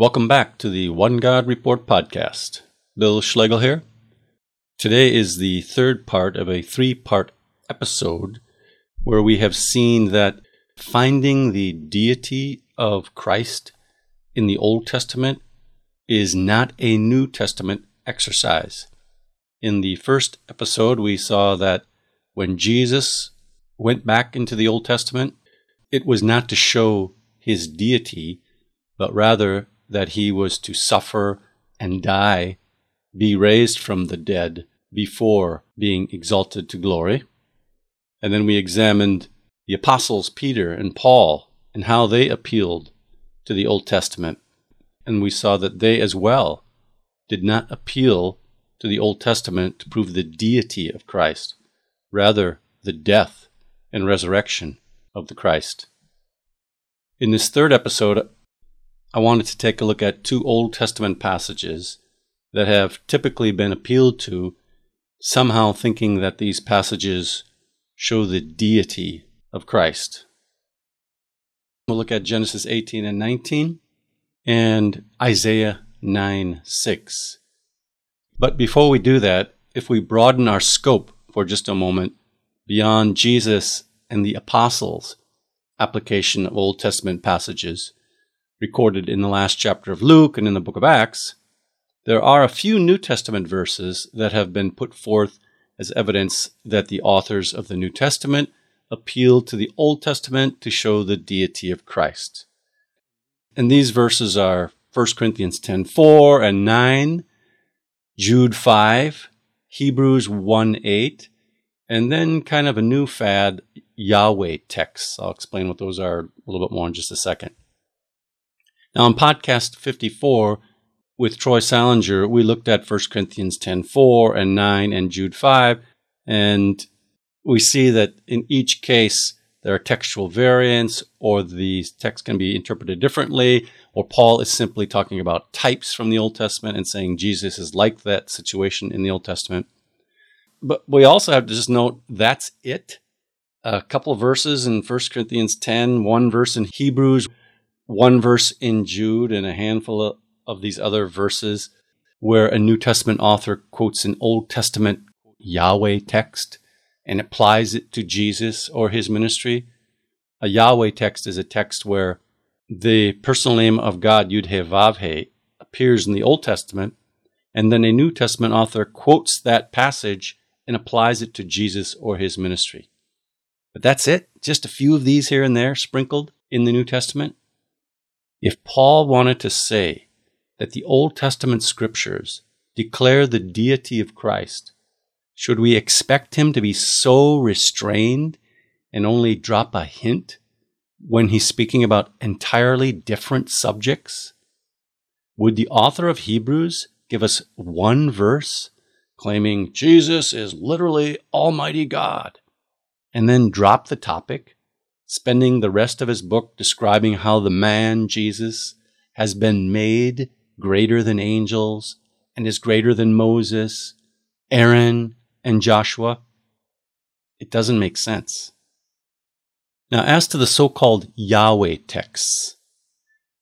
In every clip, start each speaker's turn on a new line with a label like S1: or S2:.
S1: Welcome back to the One God Report podcast. Bill Schlegel here. Today is the third part of a three part episode where we have seen that finding the deity of Christ in the Old Testament is not a New Testament exercise. In the first episode, we saw that when Jesus went back into the Old Testament, it was not to show his deity, but rather that he was to suffer and die, be raised from the dead before being exalted to glory. And then we examined the apostles Peter and Paul and how they appealed to the Old Testament. And we saw that they as well did not appeal to the Old Testament to prove the deity of Christ, rather, the death and resurrection of the Christ. In this third episode, I wanted to take a look at two Old Testament passages that have typically been appealed to, somehow thinking that these passages show the deity of Christ. We'll look at Genesis 18 and 19 and Isaiah 9 6. But before we do that, if we broaden our scope for just a moment beyond Jesus and the apostles' application of Old Testament passages, recorded in the last chapter of Luke and in the book of Acts, there are a few New Testament verses that have been put forth as evidence that the authors of the New Testament appealed to the Old Testament to show the deity of Christ. And these verses are 1 Corinthians 10:4 and 9, Jude 5, Hebrews 1 8, and then kind of a new fad, Yahweh texts. I'll explain what those are a little bit more in just a second. Now, in podcast 54 with Troy Salinger, we looked at 1 Corinthians 10 4 and 9 and Jude 5, and we see that in each case there are textual variants, or the text can be interpreted differently, or Paul is simply talking about types from the Old Testament and saying Jesus is like that situation in the Old Testament. But we also have to just note that's it. A couple of verses in 1 Corinthians 10, one verse in Hebrews, one verse in Jude and a handful of, of these other verses where a New Testament author quotes an Old Testament Yahweh text and applies it to Jesus or his ministry. A Yahweh text is a text where the personal name of God, Yud He Vav He, appears in the Old Testament, and then a New Testament author quotes that passage and applies it to Jesus or his ministry. But that's it, just a few of these here and there sprinkled in the New Testament. If Paul wanted to say that the Old Testament scriptures declare the deity of Christ, should we expect him to be so restrained and only drop a hint when he's speaking about entirely different subjects? Would the author of Hebrews give us one verse claiming Jesus is literally Almighty God and then drop the topic spending the rest of his book describing how the man, Jesus, has been made greater than angels and is greater than Moses, Aaron, and Joshua? It doesn't make sense. Now, as to the so called Yahweh texts,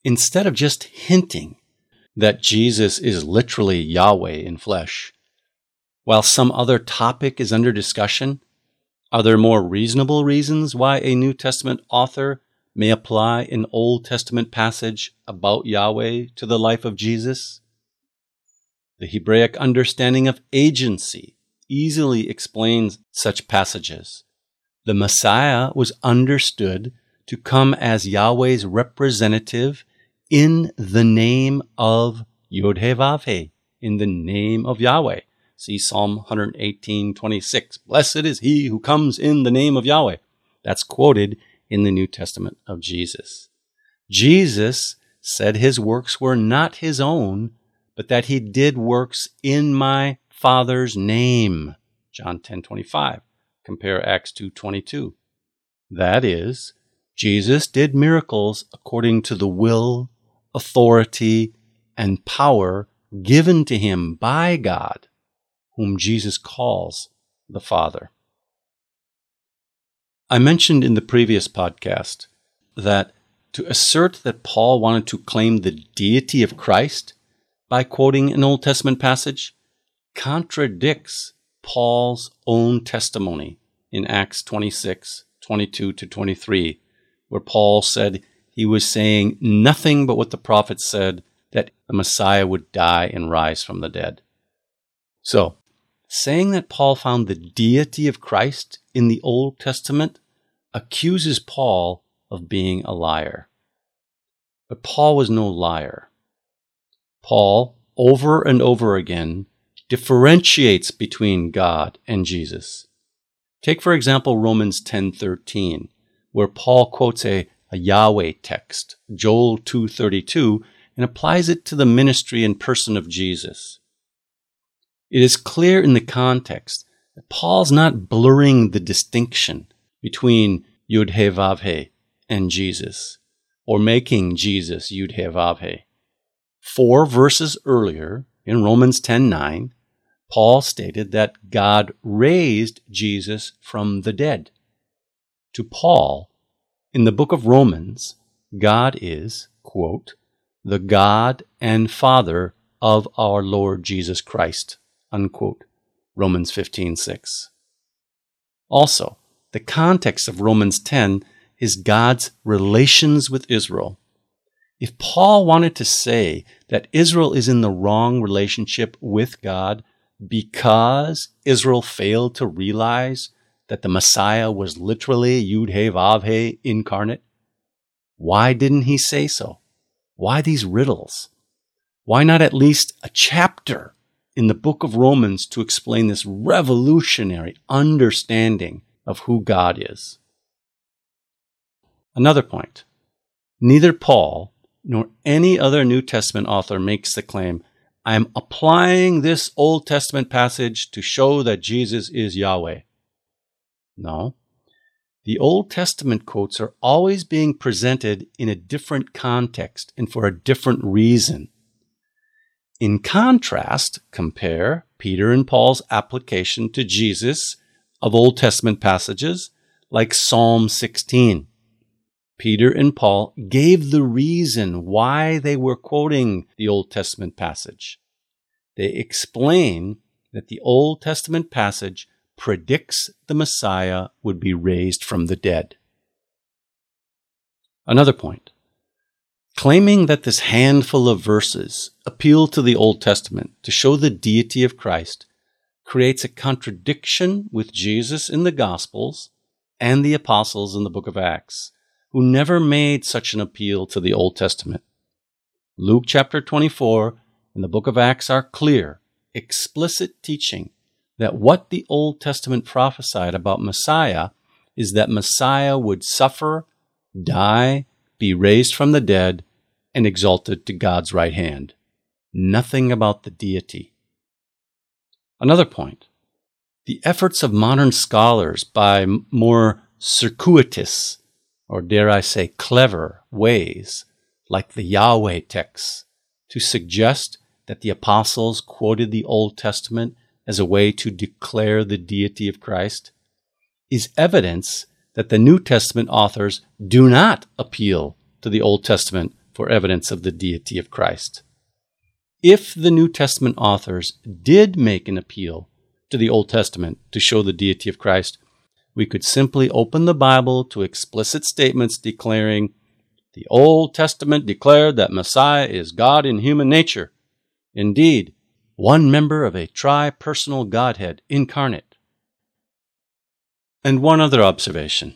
S1: instead of just hinting that Jesus is literally Yahweh in flesh, while some other topic is under discussion, are there more reasonable reasons why a New Testament author may apply an Old Testament passage about Yahweh to the life of Jesus? The Hebraic understanding of agency easily explains such passages. The Messiah was understood to come as Yahweh's representative in the name of Yod He Vav He, in the name of Yahweh. See Psalm 118, 26. Blessed is he who comes in the name of Yahweh. That's quoted in the New Testament of Jesus. Jesus said his works were not his own, but that he did works in my Father's name. John 10, 25. Compare Acts 2, 22. That is, Jesus did miracles according to the will, authority, and power given to him by God whom Jesus calls the Father. I mentioned in the previous podcast that to assert that Paul wanted to claim the deity of Christ by quoting an Old Testament passage contradicts Paul's own testimony in Acts 26 22 to 23, where Paul said he was saying nothing but what the prophets said that the Messiah would die and rise from the dead. So, saying that Paul found the deity of Christ in the Old Testament accuses Paul of being a liar. But Paul was no liar. Paul, over and over again, differentiates between God and Jesus. Take for example Romans 10:13, where Paul quotes a, a Yahweh text, Joel 2:32, and applies it to the ministry and person of Jesus. It is clear in the context that Paul's not blurring the distinction between Yud He Vav He and Jesus, or making Jesus Yud He Vav He. Four verses earlier, in Romans 10:9, Paul stated that God raised Jesus from the dead. To Paul, in the book of Romans, God is, quote, the God and Father of our Lord Jesus Christ, unquote. Romans 15:6. Also, the context of Romans 10 is God's relations with Israel. If Paul wanted to say that Israel is in the wrong relationship with God because Israel failed to realize that the Messiah was literally Yud He Vav He incarnate, why didn't he say so? Why these riddles? Why not at least a chapter in the book of Romans to explain this revolutionary understanding of who God is? Another point. Neither Paul nor any other New Testament author makes the claim, I am applying this Old Testament passage to show that Jesus is Yahweh. No. The Old Testament quotes are always being presented in a different context and for a different reason. In contrast, compare Peter and Paul's application to Jesus of Old Testament passages like Psalm 16. Peter and Paul gave the reason why they were quoting the Old Testament passage. They explain that the Old Testament passage predicts the Messiah would be raised from the dead. Another point. Claiming that this handful of verses appeal to the Old Testament to show the deity of Christ creates a contradiction with Jesus in the Gospels and the apostles in the book of Acts who never made such an appeal to the Old Testament. Luke chapter 24 and the book of Acts are clear, explicit teaching that what the Old Testament prophesied about Messiah is that Messiah would suffer, die, be raised from the dead, and exalted to God's right hand. Nothing about the deity. Another point. The efforts of modern scholars by more circuitous or dare I say clever, ways, like the Yahweh texts, to suggest that the apostles quoted the Old Testament as a way to declare the deity of Christ, is evidence that the New Testament authors do not appeal to the Old Testament for evidence of the deity of Christ. If the New Testament authors did make an appeal to the Old Testament to show the deity of Christ, we could simply open the Bible to explicit statements declaring the Old Testament declared that Messiah is God in human nature. Indeed, one member of a tri-personal Godhead incarnate. And one other observation.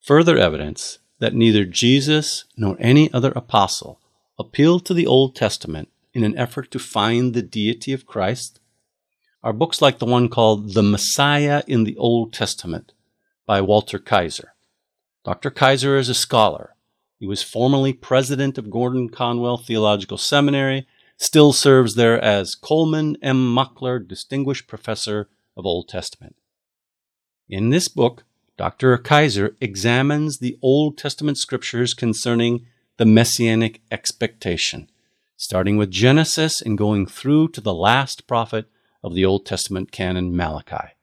S1: Further evidence that neither Jesus nor any other apostle appealed to the Old Testament in an effort to find the deity of Christ are books like the one called The Messiah in the Old Testament by Walter Kaiser. Dr. Kaiser is a scholar. He was formerly president of Gordon Conwell Theological Seminary, still serves there as Colman M. Mockler Distinguished Professor of Old Testament. In this book, Dr. Kaiser examines the Old Testament scriptures concerning the messianic expectation, starting with Genesis and going through to the last prophet of the Old Testament canon, Malachi.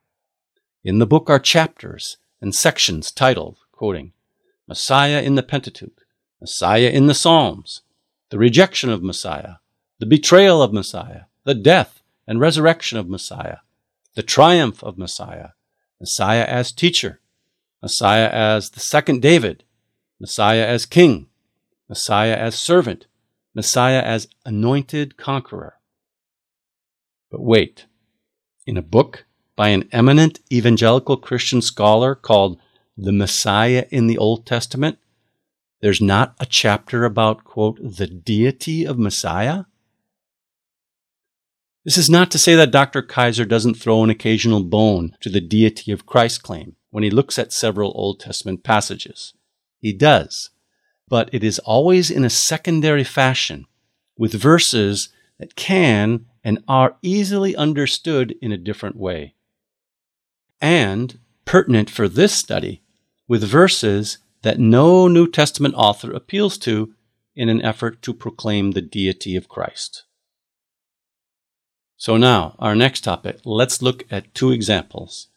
S1: In the book are chapters and sections titled, quoting, Messiah in the Pentateuch, Messiah in the Psalms, the rejection of Messiah, the betrayal of Messiah, the death and resurrection of Messiah, the triumph of Messiah, Messiah as teacher, Messiah as the second David, Messiah as king, Messiah as servant, Messiah as anointed conqueror. But wait, in a book by an eminent evangelical Christian scholar called The Messiah in the Old Testament, there's not a chapter about, quote, the deity of Messiah? This is not to say that Dr. Kaiser doesn't throw an occasional bone to the deity of Christ claim when he looks at several Old Testament passages. He does, but it is always in a secondary fashion, with verses that can and are easily understood in a different way. And pertinent for this study, with verses that no New Testament author appeals to in an effort to proclaim the deity of Christ. So now, our next topic, let's look at two examples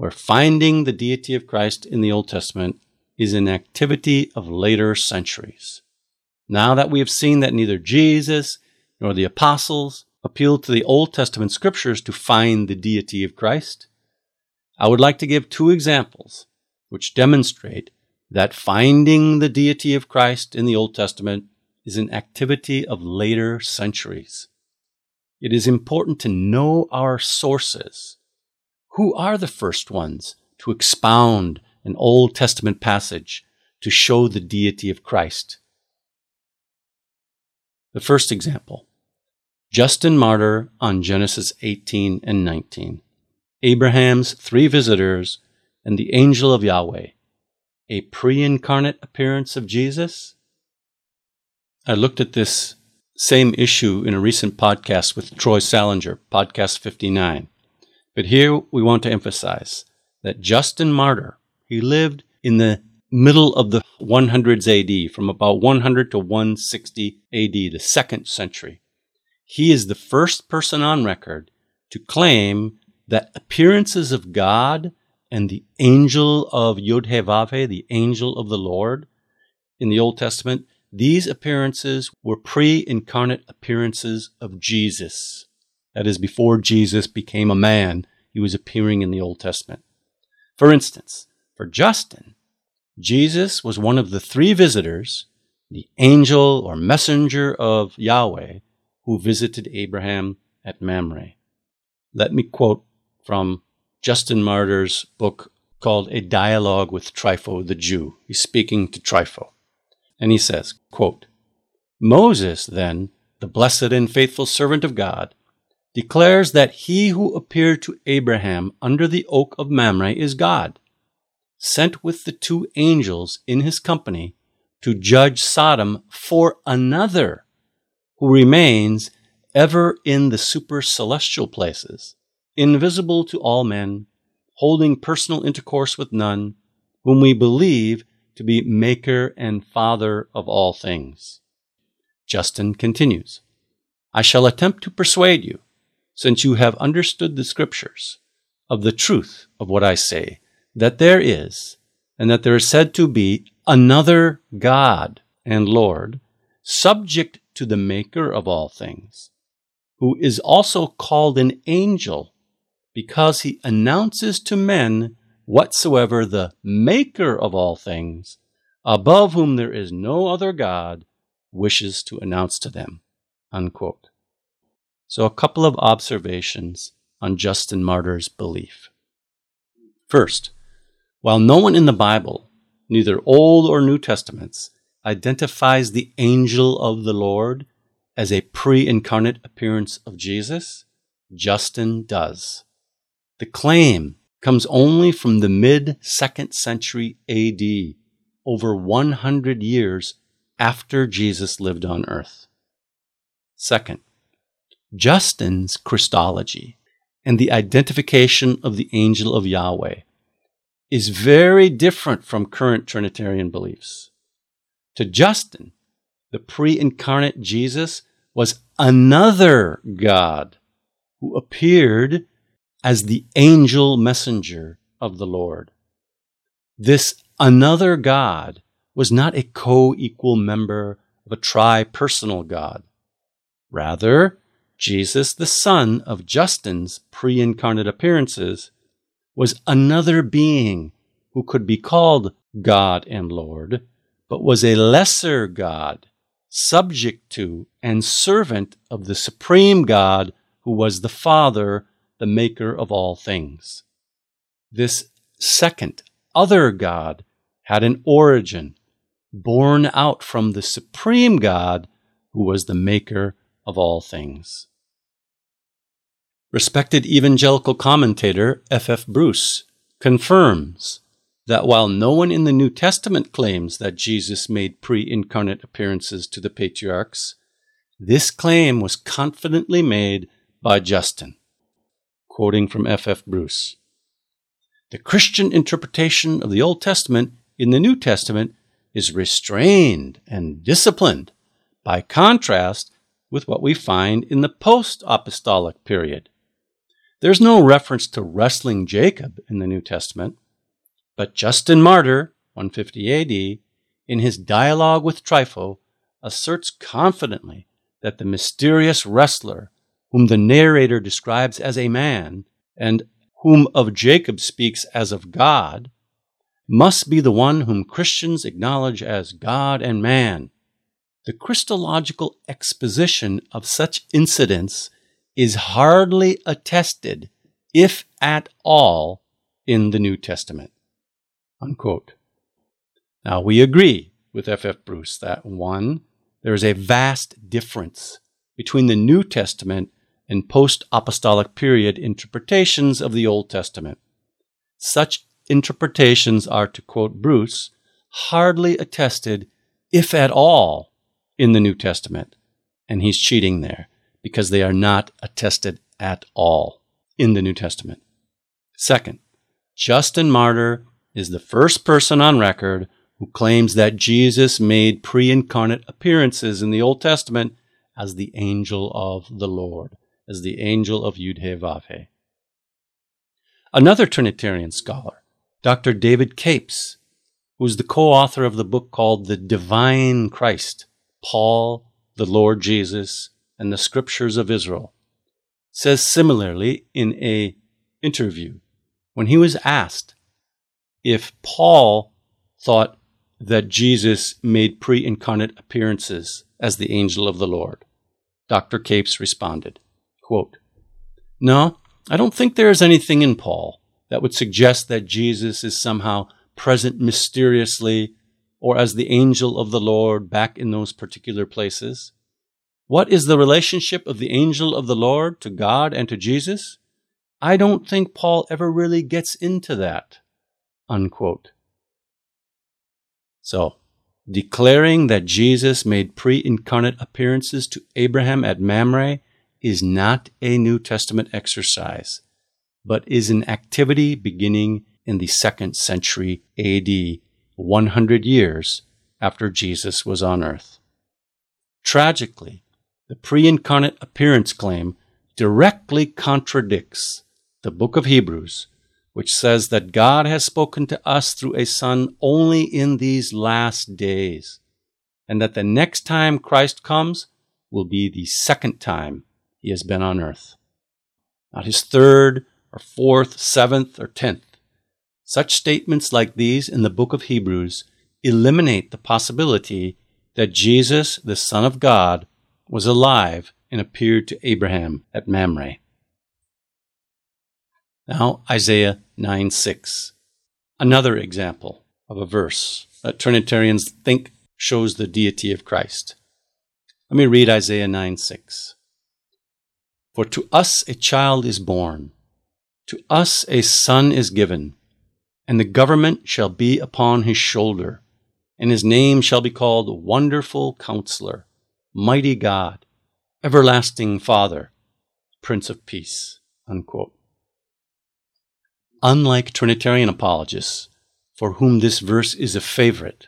S1: where finding the deity of Christ in the Old Testament is an activity of later centuries. Now that we have seen that neither Jesus nor the apostles appealed to the Old Testament scriptures to find the deity of Christ, I would like to give two examples which demonstrate that finding the deity of Christ in the Old Testament is an activity of later centuries. It is important to know our sources. Who are the first ones to expound an Old Testament passage to show the deity of Christ? The first example Justin Martyr on Genesis 18 and 19, Abraham's three visitors, and the angel of Yahweh a pre incarnate appearance of Jesus? I looked at this same issue in a recent podcast with Troy Salinger, podcast 59. But here we want to emphasize that Justin Martyr, he lived in the middle of the 100s AD, from about 100 to 160 AD, the second century. He is the first person on record to claim that appearances of God and the angel of Yod-Heh-Vav-Heh, the angel of the Lord in the Old Testament, these appearances were pre-incarnate appearances of Jesus. That is, before Jesus became a man, he was appearing in the Old Testament. For instance, for Justin, Jesus was one of the three visitors, the angel or messenger of Yahweh, who visited Abraham at Mamre. Let me quote from Justin Martyr's book called A Dialogue with Trypho the Jew. He's speaking to Trypho. And he says, quote, Moses, then, the blessed and faithful servant of God, declares that he who appeared to Abraham under the oak of Mamre is God, sent with the two angels in his company to judge Sodom for another who remains ever in the super celestial places invisible to all men, holding personal intercourse with none, whom we believe to be Maker and Father of all things. Justin continues I shall attempt to persuade you, since you have understood the Scriptures, of the truth of what I say, that there is, and that there is said to be, another God and Lord, subject to the Maker of all things, who is also called an angel because he announces to men whatsoever the Maker of all things, above whom there is no other God, wishes to announce to them. Unquote. So, a couple of observations on Justin Martyr's belief. First, while no one in the Bible, neither Old or New Testaments, identifies the angel of the Lord as a pre incarnate appearance of Jesus, Justin does. The claim comes only from the mid second century AD, over 100 years after Jesus lived on earth. Second, Justin's Christology and the identification of the angel of Yahweh is very different from current Trinitarian beliefs. To Justin, the pre incarnate Jesus was another God who appeared as the angel messenger of the Lord. This another God was not a co equal member of a tri personal God. Rather, Jesus, the son of Justin's pre incarnate appearances, was another being who could be called God and Lord, but was a lesser God, subject to and servant of the supreme God who was the Father, the maker of all things. This second, other God had an origin, born out from the supreme God who was the maker of all things. Respected evangelical commentator F. F. Bruce confirms that while no one in the New Testament claims that Jesus made pre incarnate appearances to the patriarchs, this claim was confidently made by Justin. Quoting from F. F. Bruce The Christian interpretation of the Old Testament in the New Testament is restrained and disciplined, by contrast with what we find in the post apostolic period. There's no reference to wrestling Jacob in the New Testament, but Justin Martyr, 150 AD, in his dialogue with Trypho, asserts confidently that the mysterious wrestler, whom the narrator describes as a man, and whom of Jacob speaks as of God, must be the one whom Christians acknowledge as God and man. The Christological exposition of such incidents is hardly attested, if at all, in the New Testament. Unquote. Now, we agree with F. F. Bruce that one, there is a vast difference between the New Testament and post apostolic period interpretations of the Old Testament. Such interpretations are, to quote Bruce, hardly attested, if at all, in the New Testament. And he's cheating there because they are not attested at all in the New Testament. Second, Justin Martyr is the first person on record who claims that Jesus made pre incarnate appearances in the Old Testament as the angel of the Lord, as the angel of Yudhe. Another Trinitarian scholar, Dr. David Capes, who is the co author of the book called The Divine Christ Paul, the Lord Jesus, and the Scriptures of Israel, says similarly in a interview when he was asked if Paul thought that Jesus made pre incarnate appearances as the angel of the Lord. Dr. Capes responded, quote, No, I don't think there is anything in Paul that would suggest that Jesus is somehow present mysteriously or as the angel of the Lord back in those particular places. What is the relationship of the angel of the Lord to God and to Jesus? I don't think Paul ever really gets into that. Unquote. So, declaring that Jesus made pre incarnate appearances to Abraham at Mamre is not a New Testament exercise but is an activity beginning in the second century AD, 100 years after Jesus was on earth. Tragically, the pre incarnate appearance claim directly contradicts the book of Hebrews, which says that God has spoken to us through a Son only in these last days, and that the next time Christ comes will be the second time he has been on earth. Not his third or fourth, seventh, or tenth. Such statements like these in the book of Hebrews eliminate the possibility that Jesus, the Son of God, was alive and appeared to Abraham at Mamre. Now, Isaiah 9 6. Another example of a verse that Trinitarians think shows the deity of Christ. Let me read Isaiah 9 6. For to us a child is born to us a son is given, and the government shall be upon his shoulder, and his name shall be called Wonderful Counselor, Mighty God, Everlasting Father, Prince of Peace. Unquote. Unlike Trinitarian apologists, for whom this verse is a favorite,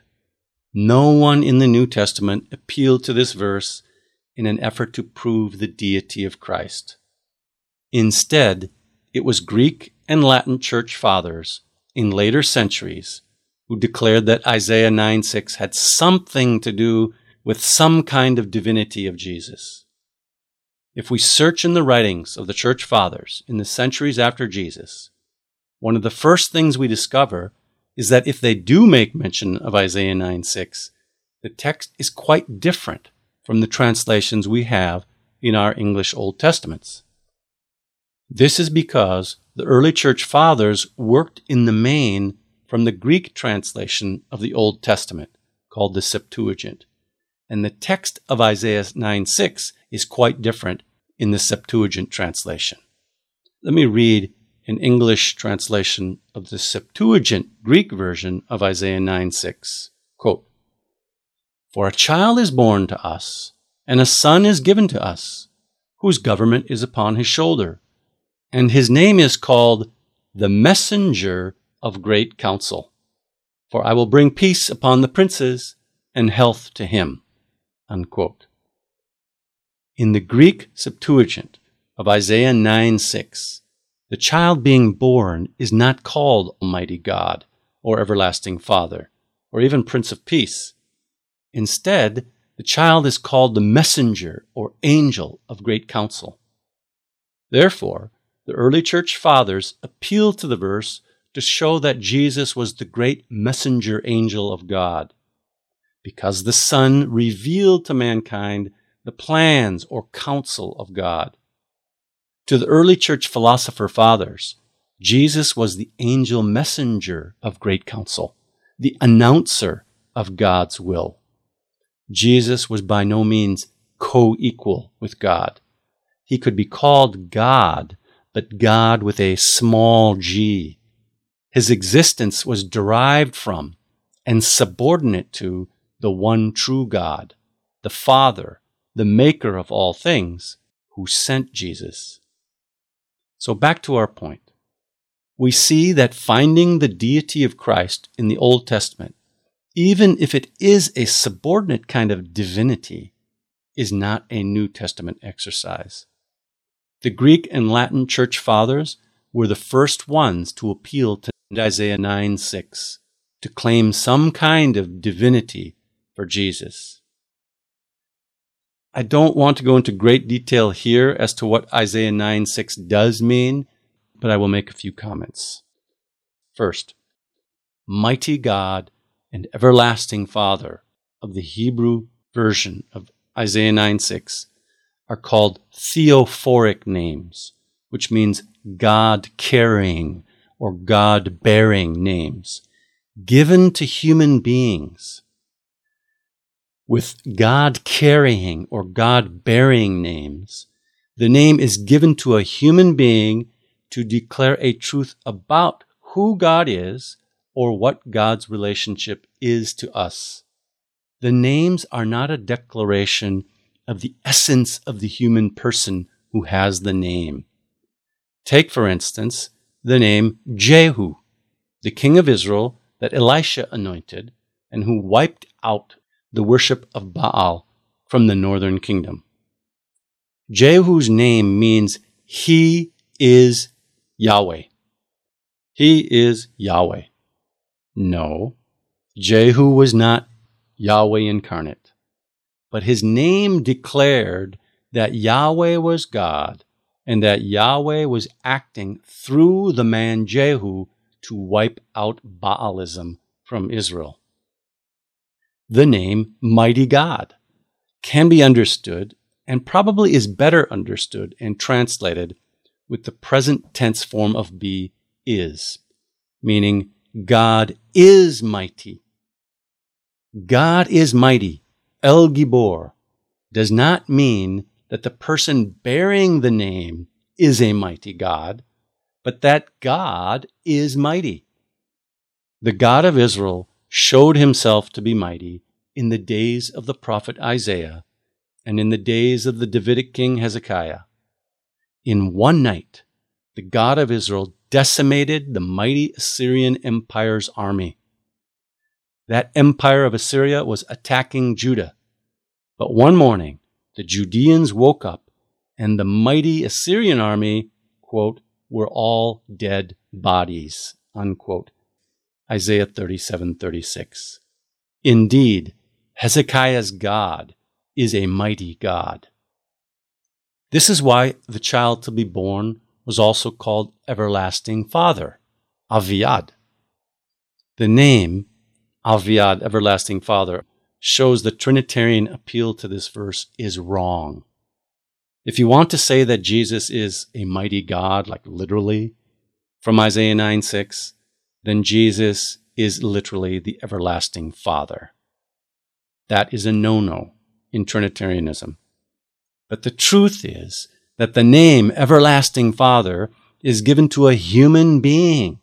S1: no one in the New Testament appealed to this verse in an effort to prove the deity of Christ. Instead, it was Greek and Latin church fathers in later centuries who declared that Isaiah 9 6 had something to do with some kind of divinity of Jesus. If we search in the writings of the church fathers in the centuries after Jesus, one of the first things we discover is that if they do make mention of Isaiah 9 6, the text is quite different from the translations we have in our English Old Testaments. This is because the early church fathers worked in the main from the Greek translation of the Old Testament, called the Septuagint, and the text of Isaiah 9 6 is quite different in the Septuagint translation. Let me read an English translation of the Septuagint Greek version of Isaiah 9 6. Quote, For a child is born to us, and a son is given to us, whose government is upon his shoulder, and his name is called the Messenger of Great Counsel. For I will bring peace upon the princes and health to him. Unquote. In the Greek Septuagint of Isaiah 9 6, the child being born is not called Almighty God, or Everlasting Father, or even Prince of Peace. Instead, the child is called the messenger or angel of great counsel. Therefore, the early church fathers appealed to the verse to show that Jesus was the great messenger angel of God. Because the Son revealed to mankind the plans or counsel of God. To the early church philosopher fathers, Jesus was the angel messenger of great counsel, the announcer of God's will. Jesus was by no means co equal with God. He could be called God, but God with a small g. His existence was derived from and subordinate to the one true God, the Father, the maker of all things, who sent Jesus. So back to our point. We see that finding the deity of Christ in the Old Testament, even if it is a subordinate kind of divinity, is not a New Testament exercise. The Greek and Latin church fathers were the first ones to appeal to Isaiah 9 6 to claim some kind of divinity for Jesus. I don't want to go into great detail here as to what Isaiah 9 6 does mean, but I will make a few comments. First, mighty God and everlasting Father of the Hebrew version of Isaiah 9 6 are called theophoric names, which means God carrying or God bearing names, given to human beings with God carrying or God bearing names, the name is given to a human being to declare a truth about who God is or what God's relationship is to us. The names are not a declaration of the essence of the human person who has the name. Take, for instance, the name Jehu, the king of Israel that Elisha anointed and who wiped out the worship of Baal from the northern kingdom. Jehu's name means he is Yahweh. He is Yahweh. No, Jehu was not Yahweh incarnate, but his name declared that Yahweh was God and that Yahweh was acting through the man Jehu to wipe out Baalism from Israel the name Mighty God can be understood and probably is better understood and translated with the present tense form of be is, meaning God is mighty. God is mighty, El Gibor, does not mean that the person bearing the name is a mighty God, but that God is mighty. The God of Israel showed himself to be mighty in the days of the prophet Isaiah and in the days of the Davidic king Hezekiah. In one night, the God of Israel decimated the mighty Assyrian Empire's army. That empire of Assyria was attacking Judah. But one morning, the Judeans woke up, and the mighty Assyrian army, quote, were all dead bodies, unquote. Isaiah 37:36. Indeed, Hezekiah's God is a mighty God. This is why the child to be born was also called Everlasting Father, Aviad. The name, Aviad, Everlasting Father, shows the Trinitarian appeal to this verse is wrong. If you want to say that Jesus is a mighty God, like literally, from Isaiah 9 6, then Jesus is literally the everlasting Father. That is a no no in Trinitarianism. But the truth is that the name Everlasting Father is given to a human being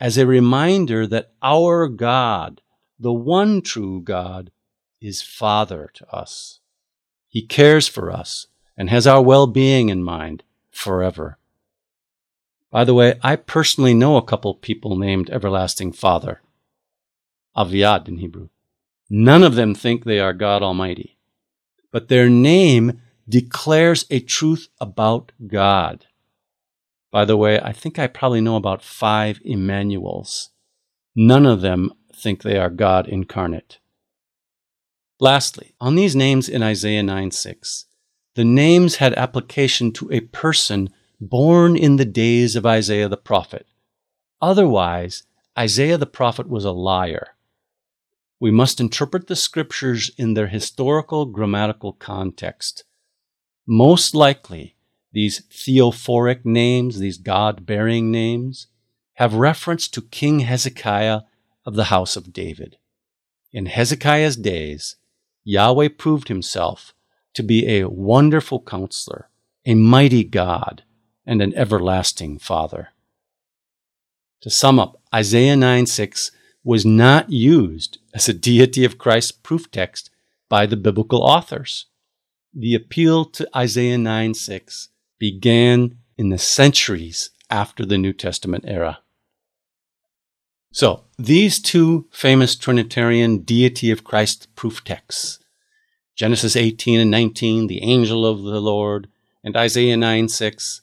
S1: as a reminder that our God, the one true God, is Father to us. He cares for us and has our well being in mind forever. By the way, I personally know a couple people named Everlasting Father, Aviad in Hebrew. None of them think they are God Almighty, but their name declares a truth about God. By the way, I think I probably know about five Emmanuels. None of them think they are God incarnate. Lastly, on these names in Isaiah 9 6, the names had application to a person born in the days of Isaiah the prophet. Otherwise, Isaiah the prophet was a liar. We must interpret the scriptures in their historical grammatical context. Most likely, these theophoric names, these God bearing names, have reference to King Hezekiah of the house of David. In Hezekiah's days, Yahweh proved himself to be a wonderful counselor, a mighty God, and an everlasting Father. To sum up, Isaiah 9 6 was not used as a deity of Christ proof text by the biblical authors. The appeal to Isaiah 9 6 began in the centuries after the New Testament era. So, these two famous Trinitarian deity of Christ proof texts Genesis 18 and 19, the angel of the Lord, and Isaiah 9 6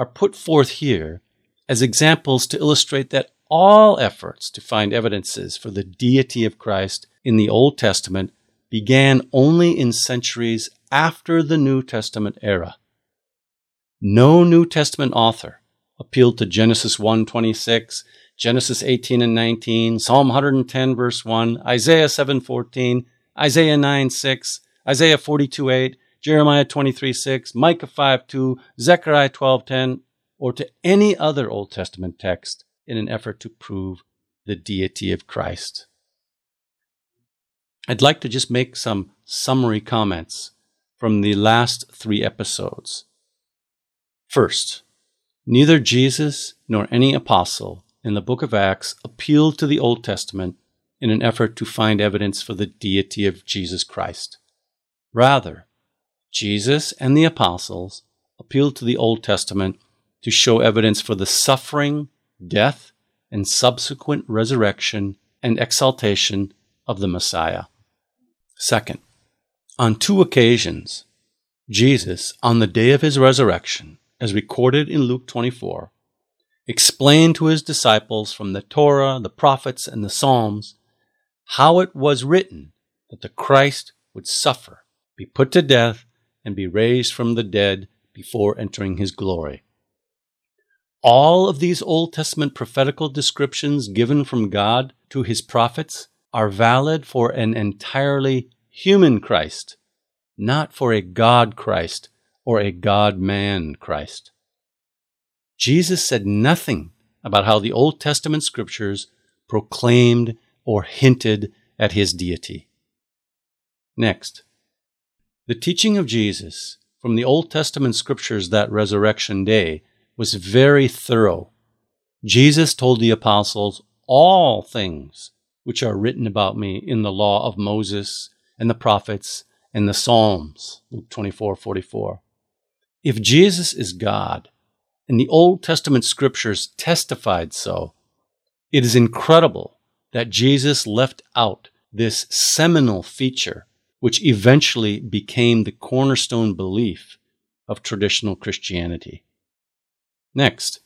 S1: are put forth here as examples to illustrate that all efforts to find evidences for the deity of Christ in the Old Testament began only in centuries after the New Testament era. No New Testament author appealed to Genesis 1:26, Genesis 18 and 19, Psalm 110 verse 1, Isaiah 7:14, Isaiah 9 6, Isaiah 42 8, Jeremiah 23 6, Micah 5 2, Zechariah 12 10, or to any other Old Testament text in an effort to prove the deity of Christ. I'd like to just make some summary comments from the last three episodes. First, neither Jesus nor any apostle in the book of Acts appealed to the Old Testament in an effort to find evidence for the deity of Jesus Christ. Rather, Jesus and the apostles appealed to the Old Testament to show evidence for the suffering, death, and subsequent resurrection and exaltation of the Messiah. Second, on two occasions, Jesus, on the day of his resurrection, as recorded in Luke 24, explained to his disciples from the Torah, the prophets, and the Psalms how it was written that the Christ would suffer, be put to death, and be raised from the dead before entering his glory. All of these Old Testament prophetical descriptions given from God to his prophets are valid for an entirely human Christ, not for a God Christ or a God man Christ. Jesus said nothing about how the Old Testament scriptures proclaimed or hinted at his deity. Next, the teaching of Jesus from the Old Testament scriptures that resurrection day was very thorough. Jesus told the apostles all things which are written about me in the law of Moses and the prophets and the Psalms, Luke 24 44. If Jesus is God, and the Old Testament scriptures testified so, it is incredible that Jesus left out this seminal feature, which eventually became the cornerstone belief of traditional Christianity. Next,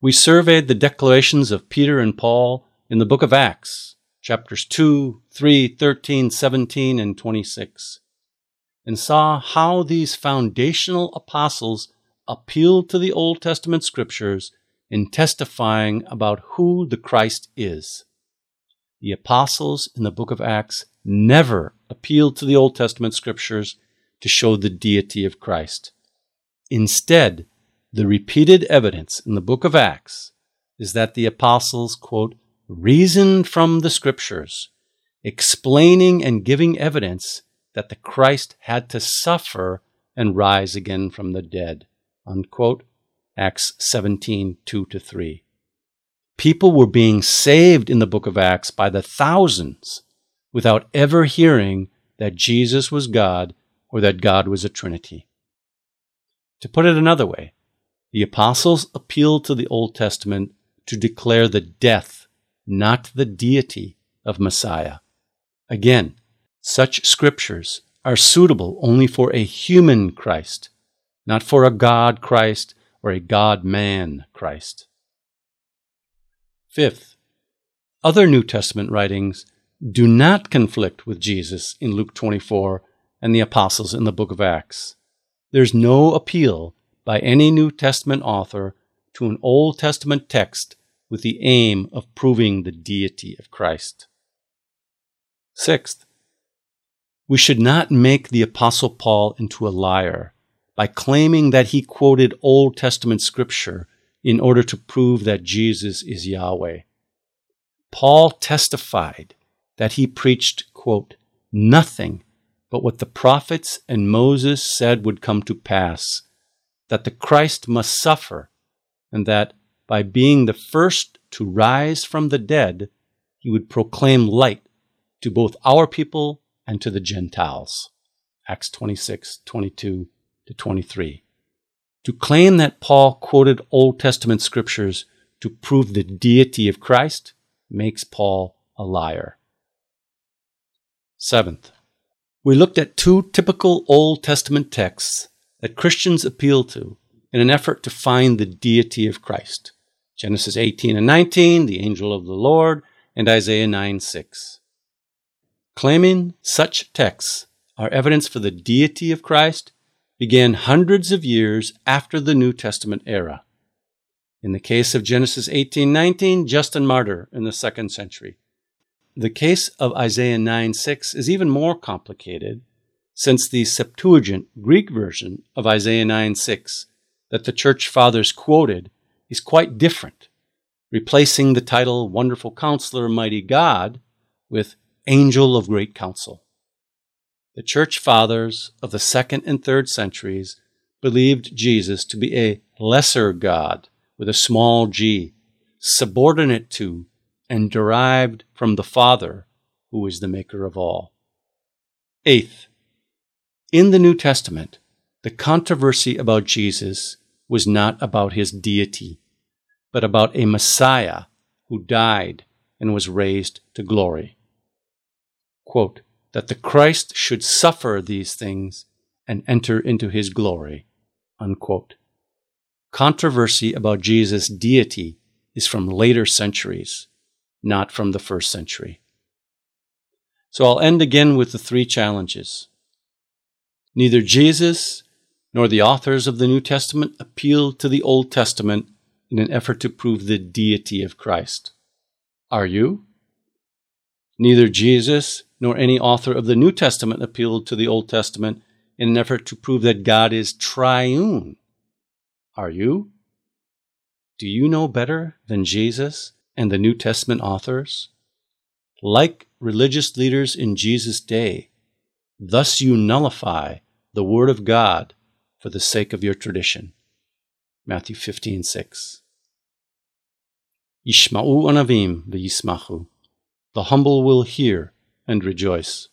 S1: we surveyed the declarations of Peter and Paul in the book of Acts, chapters 2, 3, 13, 17, and 26, and saw how these foundational apostles appealed to the Old Testament scriptures in testifying about who the Christ is. The apostles in the book of Acts never appealed to the Old Testament scriptures to show the deity of Christ. Instead, the repeated evidence in the book of Acts is that the apostles, quote, reasoned from the scriptures, explaining and giving evidence that the Christ had to suffer and rise again from the dead. Unquote. Acts 17, 2 to 3. People were being saved in the book of Acts by the thousands without ever hearing that Jesus was God or that God was a Trinity. To put it another way, the apostles appealed to the Old Testament to declare the death, not the deity, of Messiah. Again, such scriptures are suitable only for a human Christ, not for a God Christ or a God man Christ. Fifth, other New Testament writings do not conflict with Jesus in Luke 24 and the apostles in the book of Acts. There's no appeal by any New Testament author to an Old Testament text with the aim of proving the deity of Christ. Sixth, we should not make the Apostle Paul into a liar by claiming that he quoted Old Testament scripture in order to prove that Jesus is Yahweh. Paul testified that he preached, quote, nothing but what the prophets and Moses said would come to pass, that the Christ must suffer, and that by being the first to rise from the dead, he would proclaim light to both our people and to the Gentiles. Acts 26, 22 to 23. To claim that Paul quoted Old Testament scriptures to prove the deity of Christ makes Paul a liar. Seventh, we looked at two typical Old Testament texts that Christians appeal to in an effort to find the deity of Christ Genesis 18 and 19, the angel of the Lord, and Isaiah 9 6. Claiming such texts are evidence for the deity of Christ began hundreds of years after the New Testament era. In the case of Genesis 18:19, Justin Martyr in the second century. The case of Isaiah 9 6 is even more complicated since the Septuagint Greek version of Isaiah 9 6 that the church fathers quoted is quite different, replacing the title Wonderful Counselor, Mighty God with Angel of Great Counsel. The church fathers of the second and third centuries believed Jesus to be a lesser God with a small g, subordinate to and derived from the Father, who is the maker of all. Eighth, in the New Testament, the controversy about Jesus was not about his deity, but about a Messiah who died and was raised to glory. Quote, that the Christ should suffer these things and enter into his glory. Unquote. Controversy about Jesus' deity is from later centuries not from the first century. So I'll end again with the three challenges. Neither Jesus nor the authors of the New Testament appealed to the Old Testament in an effort to prove the deity of Christ. Are you? Neither Jesus nor any author of the New Testament appealed to the Old Testament in an effort to prove that God is triune. Are you? Do you know better than Jesus and the New Testament authors? Like religious leaders in Jesus' day, thus you nullify the Word of God for the sake of your tradition. Matthew 15, 6. Yishma'u anavim v'yismachu. The humble will hear and rejoice.